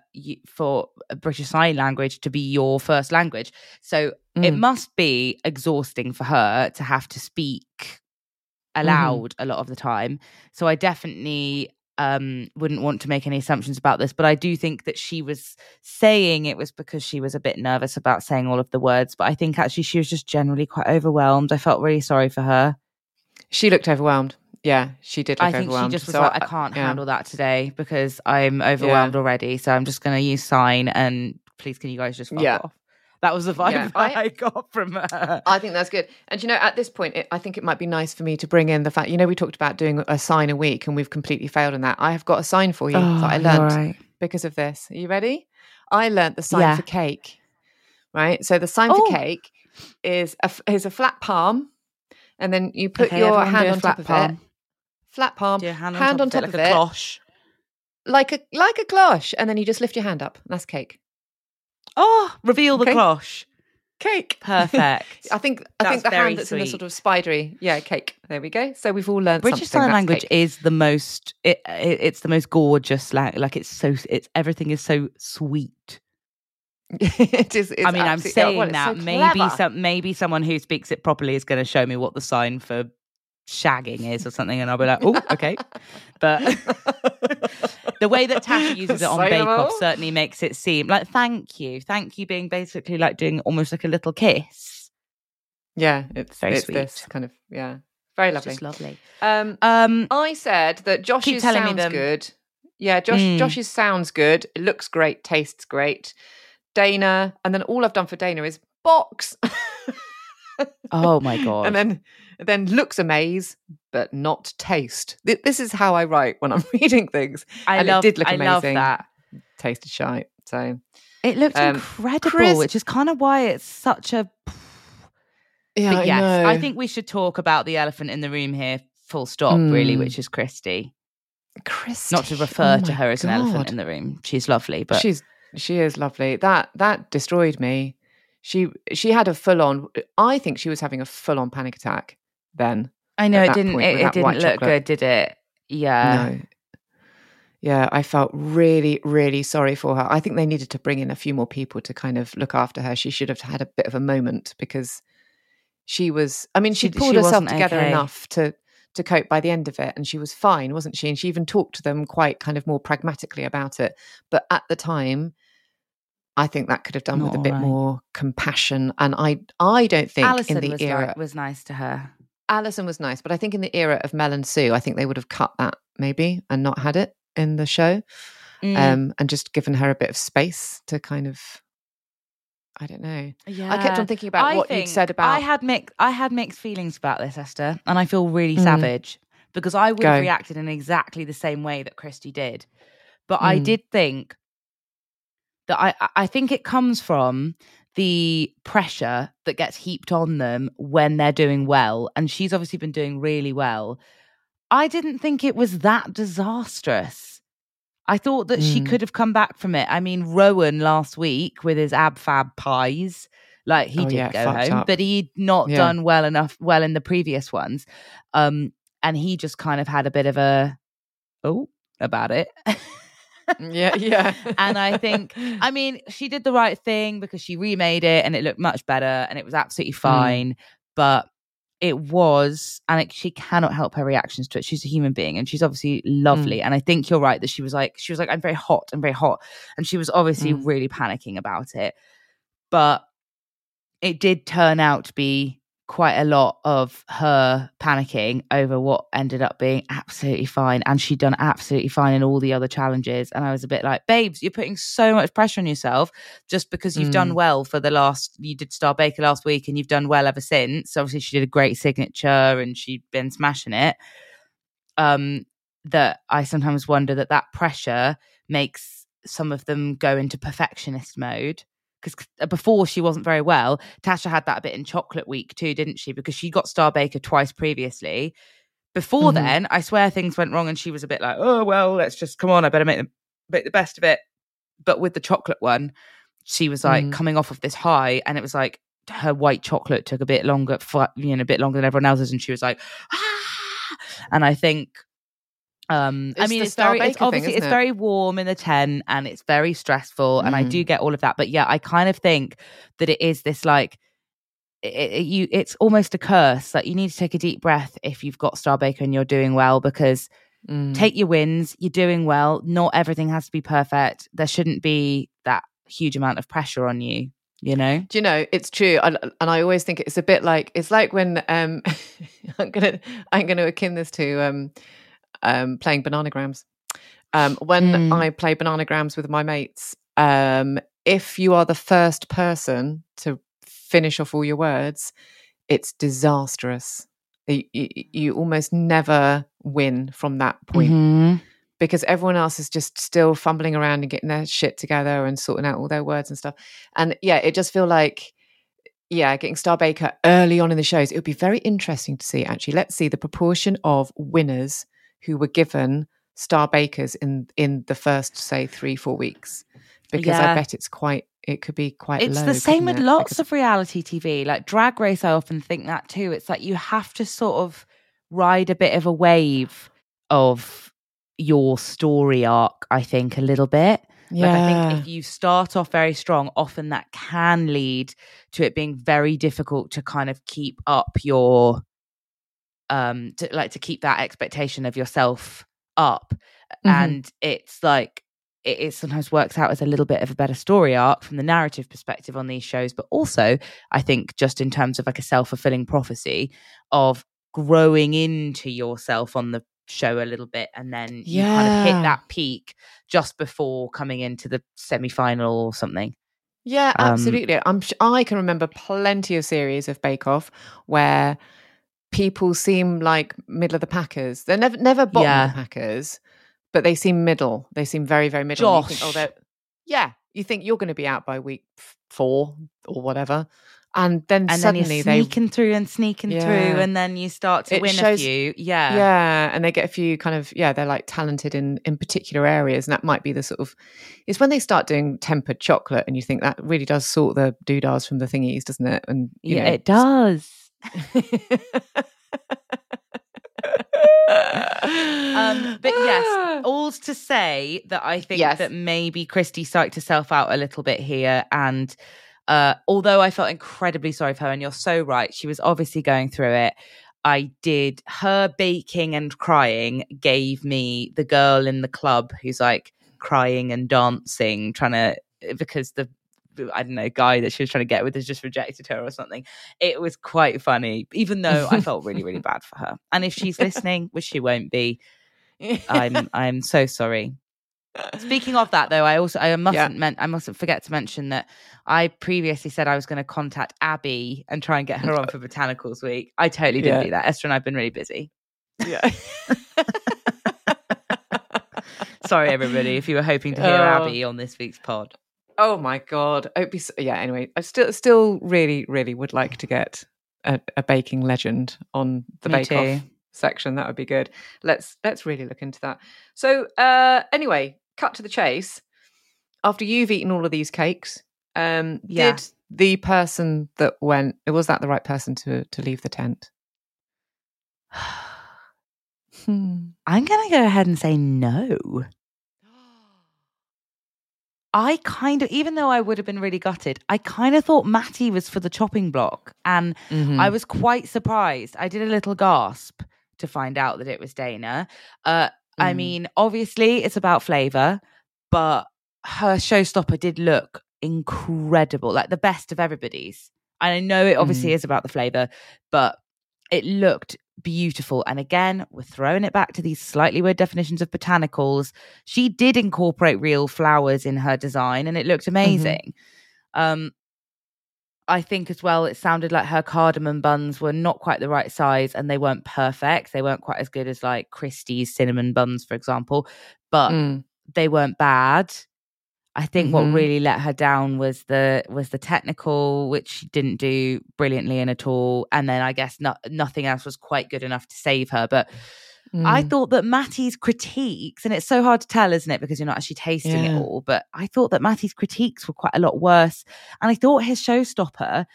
for British Sign Language to be your first language. So it Mm. must be exhausting for her to have to speak Mm-hmm. aloud a lot of the time. So I definitely um wouldn't want to make any assumptions about this, but I do think that she was saying it was because she was a bit nervous about saying all of the words. But I think actually she was just generally quite overwhelmed. I felt really sorry for her. She looked overwhelmed. Yeah, she did look I think she just was So like, I can't yeah. handle that today because I'm overwhelmed already. So I'm just going to use sign and please can you guys just fuck Yeah. off? That was the vibe Yeah, I, I- got from her. I think that's good. And you know, at this point, it, I think it might be nice for me to bring in the fact. You know, we talked about doing a sign a week, and we've completely failed in that. I have got a sign for you that oh, I learned right. because of this. Are you ready? I learnt the sign Yeah. for cake. Right. So the sign Oh. for cake is a f- is a flat palm, and then you put Okay, your hand on flat top of palm. it. Flat palm. Do your hand, hand on top, on of top it, of like a cloche. like a like a cloche, and then you just lift your hand up. That's cake. Oh, reveal the Okay. cloche. Cake. Perfect. I think I That's think the hand that's in the sort of spidery. Yeah, cake. There we go. So we've all learned British. Sign Language cake. is the most. It, it, it's the most gorgeous. Like, like it's so. It's everything is so sweet. it is. It's I mean, I'm yeah, oh, saying well, that so maybe some maybe someone who speaks it properly is going to show me what the sign for shagging is or something, and I'll be like, oh, okay. But the way that Tasha uses it on Bake Off certainly makes it seem like thank you, thank you, being basically like doing almost like a little kiss. Yeah, it's Very it's sweet. this kind of yeah, very It's lovely. just lovely. Um, Um, I said that Josh's sounds good. Yeah, Josh. Mm. Josh's sounds good. It looks great. Tastes great. Dana, and then all I've done for Dana is box. Oh my god, and then then looks amaze, but not taste. Th- This is how I write when I'm reading things. I and it did look I love that. Tasted shite. So It looked Um, incredible, Chris- which is kind of why it's such a. yeah, But yes, I think we should talk about the elephant in the room here. Full stop, really, Mm. which is Cristy. Cristy. Not to refer oh to her as an elephant in the room. She's lovely, but she's she is lovely. That that destroyed me. She she had a full on. I think she was having a full on panic attack then. I know it didn't. It, it didn't look chocolate. good, did it? Yeah. no. Yeah, I felt really, really sorry for her. I think they needed to bring in a few more people to kind of look after her. She should have had a bit of a moment because she was. I mean, she, She- pulled she herself together okay. enough to to cope by the end of it, and she was fine, wasn't she? And she even talked to them quite kind of more pragmatically about it. But at the time, I think that could have done with a bit right. more compassion. And I, I don't think Alison in the was, era like, was nice to her. Alison was nice, but I think in the era of Mel and Sue, I think they would have cut that maybe and not had it in the show, Mm, um, and just given her a bit of space to kind of, I don't know. Yeah. I kept on thinking about I what you'd said about. I had mixed. I had mixed feelings about this, Esther, and I feel really Mm. savage because I would have reacted in exactly the same way that Cristy did. But I Mm. did think that I I- think it comes from the pressure that gets heaped on them when they're doing well, and she's obviously been doing really well. I didn't think it was that disastrous. I thought that she Mm. could have come back from it. I mean, Rowan last week with his ab fab pies, like he Oh, did yeah, go home, up. but he'd not Yeah. done well enough, well in the previous ones. Um, and he just kind of had a bit of a oh about it. yeah, yeah. and I think, I mean, she did the right thing because she remade it and it looked much better and it was absolutely Mm. fine. But it was, and it, she cannot help her reactions to it. She's a human being and she's obviously lovely. Mm. And I think you're right that she was like, she was like, I'm very hot, I'm very hot. And she was obviously Mm. really panicking about it. But it did turn out to be quite a lot of her panicking over what ended up being absolutely fine. And she'd done absolutely fine in all the other challenges. And I was a bit like, babes, you're putting so much pressure on yourself just because you've done Mm. well for the last, you did Star Baker last week and you've done well ever since. Obviously, she did a great signature and she'd been smashing it. Um, that I sometimes wonder that that pressure makes some of them go into perfectionist mode because before she wasn't very well. Tasha had that a bit in Chocolate Week too, didn't she? Because she got Star Baker twice previously. Before Mhm. then, I swear things went wrong, and she was a bit like, "Oh well, let's just come on. I better make the make the best of it." but with the chocolate one, she was like Mm. coming off of this high, and it was like her white chocolate took a bit longer, for, you know, a bit longer than everyone else's, and she was like, ah! and I think. Um, I mean, it's very, it's Baker thing, obviously it's it? very warm in the tent, and it's very stressful, and I Mm. do get all of that. But yeah, I kind of think that it is this like it, it- you it's almost a curse like you need to take a deep breath if you've got star baker and you're doing well because Mm. take your wins you're doing well not everything has to be perfect there shouldn't be that huge amount of pressure on you you know Do you know it's true, and, and I always think it's a bit like it's like when um, I'm gonna I'm gonna akin this to um, um, playing bananagrams. Um, when Mm. I play bananagrams with my mates, um, if you are the first person to finish off all your words, it's disastrous. You, you, you almost never win from that point Mhm. because everyone else is just still fumbling around and getting their shit together and sorting out all their words and stuff. And yeah, it just feel like yeah, getting Star Baker early on in the shows. It would be very interesting to see actually. Let's see the proportion of winners who were given Star Bakers in in the first say 3 4 weeks. Because Yeah. I bet it's quite it could be quite it's low, the same with it? lots of reality tv like drag race i often think that too it's like you have to sort of ride a bit of a wave of your story arc i think a little bit Like I think if you start off very strong, often that can lead to it being very difficult to kind of keep up your um to like to keep that expectation of yourself up. Mhm. And it's like it, it sometimes works out as a little bit of a better story arc from the narrative perspective on these shows, but also I think just in terms of like a self-fulfilling prophecy of growing into yourself on the show a little bit and then you kind of hit that peak just before coming into the semi-final or something. Yeah, Um, absolutely. I'm I can remember plenty of series of Bake Off where people seem like middle of the packers. They're never never bottom Yeah. of the packers, but they seem middle. They seem very very middle. And you think, oh, yeah. You think you're going to be out by week four or whatever, and then And suddenly then you're they sneaking through and sneaking through and then you start to It win shows- a few. Yeah. yeah and they get a few kind of yeah they're like talented in in particular areas and that might be the sort of it's when they start doing tempered chocolate and you think that really does sort the doodahs from the thingies doesn't it and Yeah, know, it does. Um, but yes, all's to say that I think Yes. that maybe Cristy psyched herself out a little bit here. And uh, although I felt incredibly sorry for her, and you're so right, she was obviously going through it. I did her baking and crying gave me the girl in the club who's like crying and dancing, trying to because the I don't know guy that she was trying to get with has just rejected her or something. It was quite funny, even though I felt really really bad for her. And if she's listening, which she won't be, I'm I'm so sorry. Speaking of that, though, I also I mustn't men- I mustn't forget to mention that I previously said I was going to contact Abby and try and get her on for Botanicals Week. I totally didn't Yeah. do that. Esther and I've been really busy. yeah Sorry, everybody, if you were hoping to hear Oh. Abby on this week's pod. Oh my god. I'd be so, yeah anyway i still still really really would like to get a, a baking legend on the Me bake off section. That would be good. Let's let's really look into that. So uh anyway cut to the chase. After you've eaten all of these cakes um Yeah. did the person that went was that the right person to to leave the tent? Hmm. I'm going to go ahead and say no. I kind of, even though I would have been really gutted, I kind of thought Matty was for the chopping block. And Mm-hmm. I was quite surprised. I did a little gasp to find out that it was Dana. Uh, I Mm. mean, obviously it's about flavor, but her showstopper did look incredible, like the best of everybody's. And I know it obviously Mm. is about the flavor, but it looked beautiful. And again, we're throwing it back to these slightly weird definitions of botanicals. She did incorporate real flowers in her design, and it looked amazing. Um, I think as well, it sounded like her cardamom buns were not quite the right size and they weren't perfect. They weren't quite as good as like Cristy's cinnamon buns, for example, but Mm. they weren't bad. I think what Mhm. really let her down was the was the technical, which she didn't do brilliantly in at all. And then I guess no, nothing else was quite good enough to save her. But I Mm. thought that Matty's critiques, and it's so hard to tell, isn't it? Because you're not actually tasting Yeah. it all. But I thought that Matty's critiques were quite a lot worse. And I thought his showstopper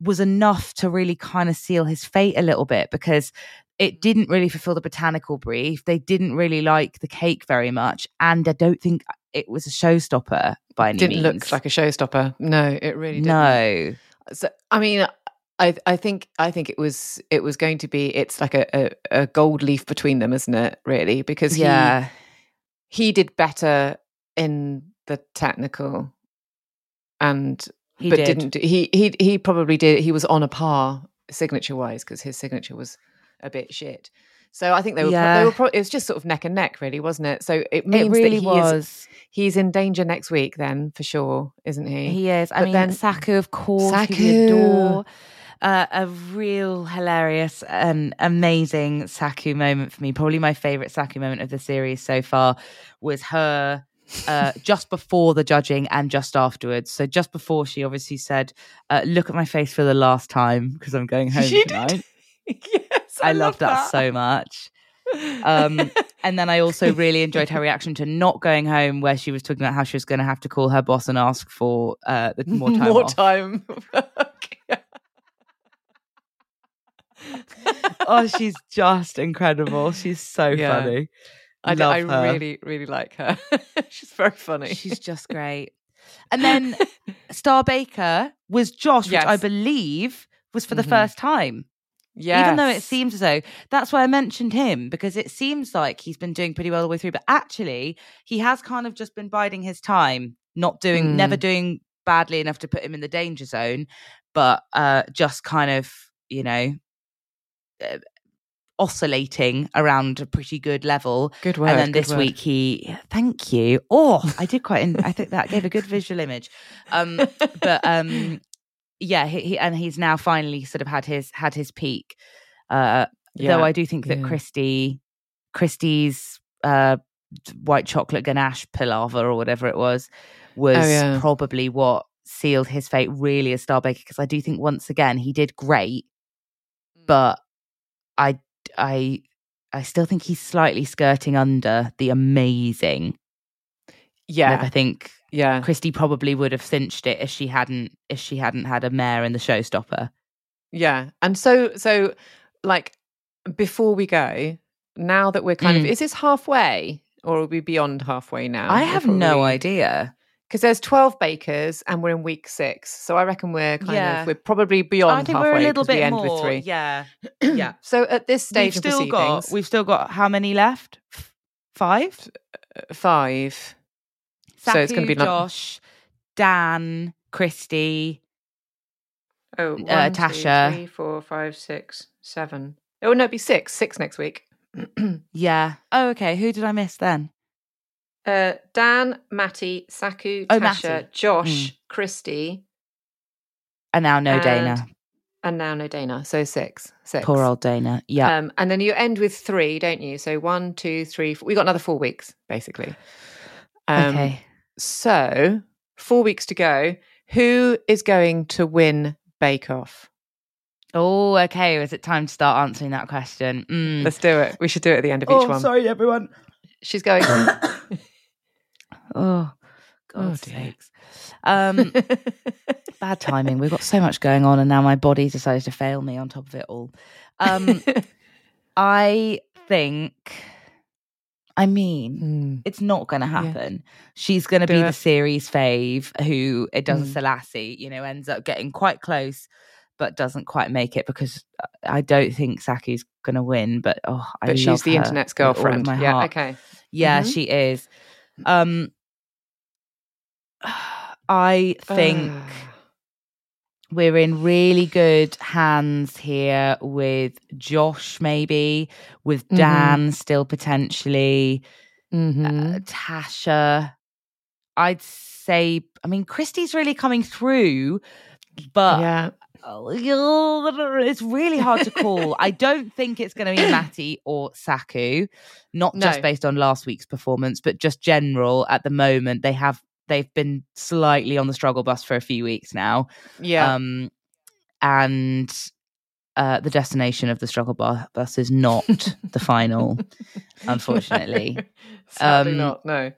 was enough to really kind of seal his fate a little bit because it didn't really fulfill the botanical brief. They didn't really like the cake very much. And I don't think it was a showstopper by any didn't means. look like a showstopper. No, it really didn't. no. So I mean, I I think I think it was it was going to be it's like a, a, a gold leaf between them, isn't it? Really, because he Yeah. he did better in the technical, and He but did. didn't do, he he he probably did he was on a par signature wise because his signature was a bit shit. So I think they were pro- Yeah. they were pro- it was just sort of neck and neck really, wasn't it? So it means It really that he was. is he's in danger next week then for sure, isn't he? He is. I But mean, then- Saku, of course, who Saku. adore. Uh, a real hilarious and amazing Saku moment for me. Probably my favorite Saku moment of the series so far was her uh, just before the judging and just afterwards. So just before she obviously said, uh, "Look at my face for the last time because I'm going home She tonight." yes, I, love that, so much. Um, and then I also really enjoyed her reaction to not going home, where she was talking about how she was going to have to call her boss and ask for uh, more time. More off. time. oh, she's just incredible. She's so Yeah. funny. I, Love I her. really, really like her. She's very funny. She's just great. And then Star Baker was Josh, which I believe was for the Mhm. first time. Yes. Even though it seems as though that's why I mentioned him because it seems like he's been doing pretty well all the way through, but actually he has kind of just been biding his time, not doing, Mm. never doing badly enough to put him in the danger zone, but uh, just kind of, you know, uh, oscillating around a pretty good level. good word. and then this word. week he, thank you. Oh, I did quite. In, I think that gave a good visual image. Um, but um, yeah, he, he and he's now finally sort of had his had his peak. Uh, Yeah, Though I do think that yeah. Cristy, Cristy's uh, white chocolate ganache palaver or whatever it was, was Oh, yeah. probably what sealed his fate really as Star Baker. Because I do think once again he did great, Mm. but I I I still think he's slightly skirting under the amazing. yeah, Like, I think yeah. Cristy probably would have cinched it if she hadn't if she hadn't had a mare in the showstopper. Yeah. And so so like before we go, now that we're kind of Mm. is this halfway or are we beyond halfway now? I have no idea. Because there's 12 bakers and we're in week six. So I reckon we're kind Yeah. of we're probably beyond I think halfway we're a little 'cause we bit end more. with three. Yeah, yeah. So at this stage We've still got we've still got how many left? Five? Five. Uh, five. So it's gonna be like- Josh, Dan, Cristy. Oh, one, Uh, Tasha. three, four, five, six, seven. Oh no, it'd be six. Six next week. Yeah. Oh, okay. Who did I miss then? Uh, Dan, Matty, Saku, Oh, Tasha, Matty. Josh, Cristy, And now no And Dana. and now no Dana. So six. Six. Poor old Dana. Yeah. Um, and then you end with three, don't you? So one, two, three. Four. We got another four weeks, basically. Um, okay. So four weeks to go. Who is going to win Bake Off? Oh, okay. Is it time to start answering that question? Mm. Let's do it. We should do it at the end of each oh, one. sorry, everyone. She's going. Oh, God. dear. sakes. Um, bad timing. We've got so much going on, and now my body decided to fail me on top of it all. Um, I think, I mean, Hmm. it's not going to happen. She's going to be it. the series fave who it does Mm. a Selasi, you know, ends up getting quite close, but doesn't quite make it because uh, I don't think Saku's going to win. But oh, I But she's the internet's with all of girlfriend. Yeah. heart. Okay. Yeah, Mhm. she is. Um, I think. We're in really good hands here with Josh, maybe with Mhm. Dan, still potentially Mhm. uh, Tasha. I'd say, I mean, Cristy's really coming through, but yeah. oh, it's really hard to call. I don't think it's going to be Matty or Saku, not just based on last week's performance, but just general at the moment. They have they've been slightly on the struggle bus for a few weeks now. Yeah. Um, and uh, the destination of the struggle bus is not the final, unfortunately. Sadly Um, not. No.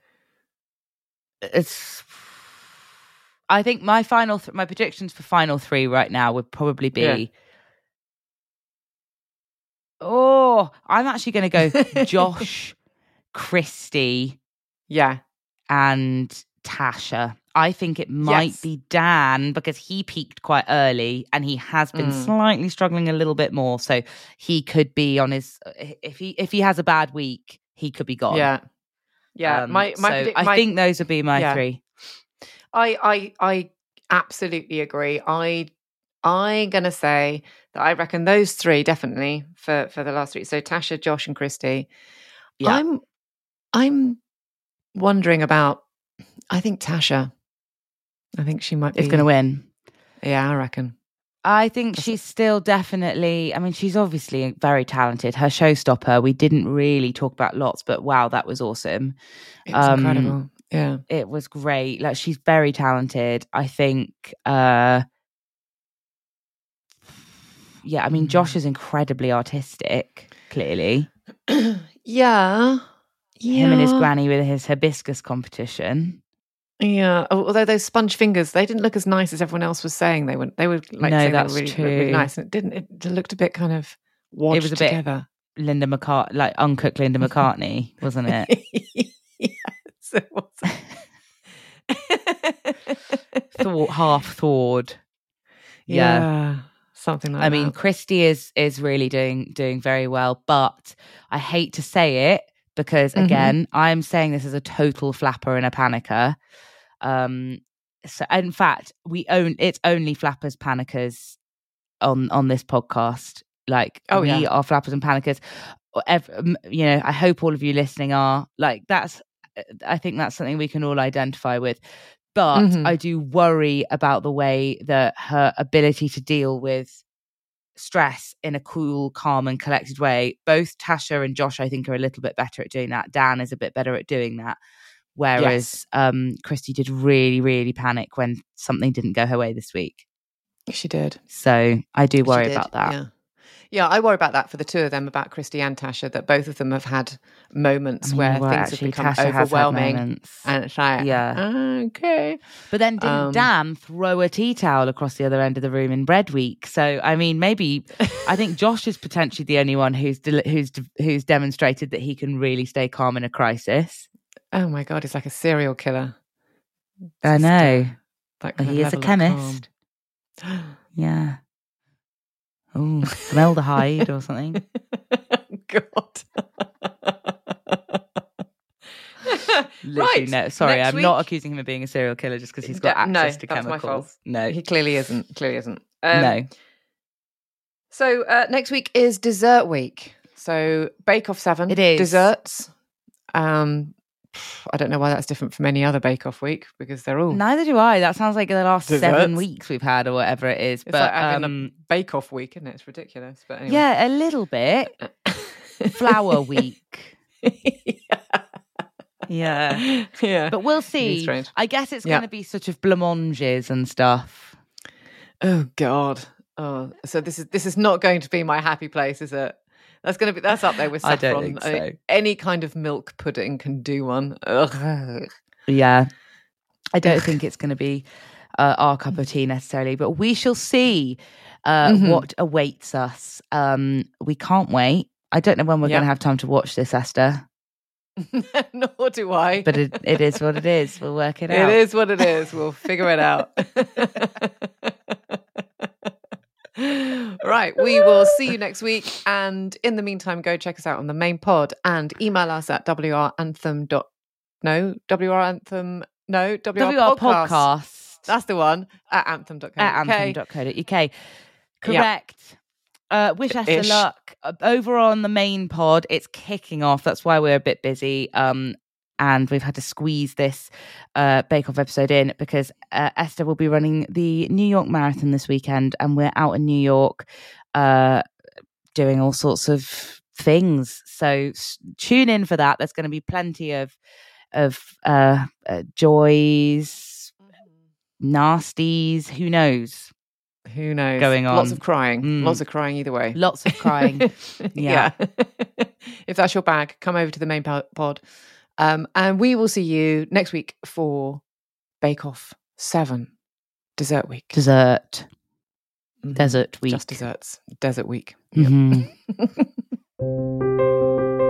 It's. I think my final, th- my predictions for final three right now would probably be. Yeah. Oh, I'm actually going to go Josh, Cristy, Yeah. and Tasha. I think it might Yes. be Dan because he peaked quite early and he has been Mm. slightly struggling a little bit more. So he could be on his if he if he has a bad week, he could be gone. Yeah. Yeah. Um, my my, so predict- I think those would be my yeah. three. I I I absolutely agree. I I'm gonna say that I reckon those three definitely for for the last three. So Tasha, Josh, and Cristy. Yeah. I'm I'm wondering about. I think Tasha. I think she might be Is going to win. Yeah, I reckon. I think she's still definitely. I mean, she's obviously very talented. Her showstopper, we didn't really talk about lots, but wow, that was awesome. It's Um, incredible. Yeah. it was great. Like she's very talented. I think uh yeah, I mean Josh Mm. is incredibly artistic, clearly. yeah. Yeah. Him and his granny with his hibiscus competition. Yeah, although those sponge fingers, they didn't look as nice as everyone else was saying they were. They were like No, that's really, really nice, and it didn't. It looked a bit kind of washed was a bit- together. Linda McCartney, like uncooked Linda McCartney, wasn't it? yes, it was. Thor- half thawed. Yeah. yeah, something like that. I mean. Cristy is is really doing doing very well, but I hate to say it because Mhm. again, I'm saying this as a total flapper and a panicker. Um, so in fact, we own it's only flappers panickers on on this podcast. Like Oh, we yeah. are flappers and panickers. You know, I hope all of you listening are like that's. I think that's something we can all identify with. But Mhm. I do worry about the way that her ability to deal with stress in a cool, calm, and collected way. Both Tasha and Josh, I think, are a little bit better at doing that. Dan is a bit better at doing that. Whereas um, Cristy did really, really panic when something didn't go her way this week. she did. So I do worry did, about that. Yeah. Yeah, I worry about that for the two of them, about Cristy and Tasha, that both of them have had moments I mean, where well, things actually, have become Tasha overwhelming. And it's like, Yeah. okay. But then didn't Um, Dan throw a tea towel across the other end of the room in bread week? So I mean, maybe I think Josh is potentially the only one who's who's who's demonstrated that he can really stay calm in a crisis. Oh my God, he's like a serial killer. I Just, know. that Well, kind of he is a chemist. Yeah. Oh, smell the hide or something. God. Right. no, sorry, next I'm not accusing him of being a serial killer just because he's got Da- no, access to that's my fault. chemicals. No, He clearly isn't. Clearly isn't. Um, no. So uh, next week is dessert week. So Bake Off Seven. It is. desserts. Um, I don't know why that's different from any other Bake Off week because they're all Neither do I. That sounds like the last seven weeks we've had or whatever it is. It's but like having um, a Bake Off week, isn't it? It's ridiculous. But anyway. yeah, a little bit. Flower week. Yeah. yeah. But we'll see. I guess it's Yeah. going to be sort of blancmanges and stuff. Oh God. Oh, so this is this is not going to be my happy place, is it? That's to be that's up there with I saffron. don't think mean, any kind of milk pudding can do one. Ugh. Yeah. I don't think it's going to be uh, our cup of tea necessarily, but we shall see uh, Mhm. what awaits us. Um, we can't wait. I don't know when we're Yeah. going to have time to watch this, Esther, Nor do I. but it, it is what it is. We'll work it, It out. It is what it is. We'll figure it out. right. We will see you next week. And in the meantime, go check us out on the main pod and email us at wranthem. Dot, no, wranthem. No, WR, WR podcast. podcast That's the one at anthem.co.uk. at anthem.co.uk. Correct. Uh, wish us Ish. luck. Over on the main pod, it's kicking off. That's why we're a bit busy. Um, and we've had to squeeze this uh, Bake Off episode in because uh, Esther will be running the New York Marathon this weekend, and we're out in New York uh, doing all sorts of things. So s- tune in for that. There's going to be plenty of of uh, uh, joys, nasties. Who knows? Who knows? Going on. Lots of crying. Mm. Lots of crying either way. Lots of crying. yeah. if that's your bag, come over to the main pod. Um, and we will see you next week for Bake Off 7 Dessert Week. Dessert. Mhm. Desert week. Just desserts. Desert Week. Yep. Mhm.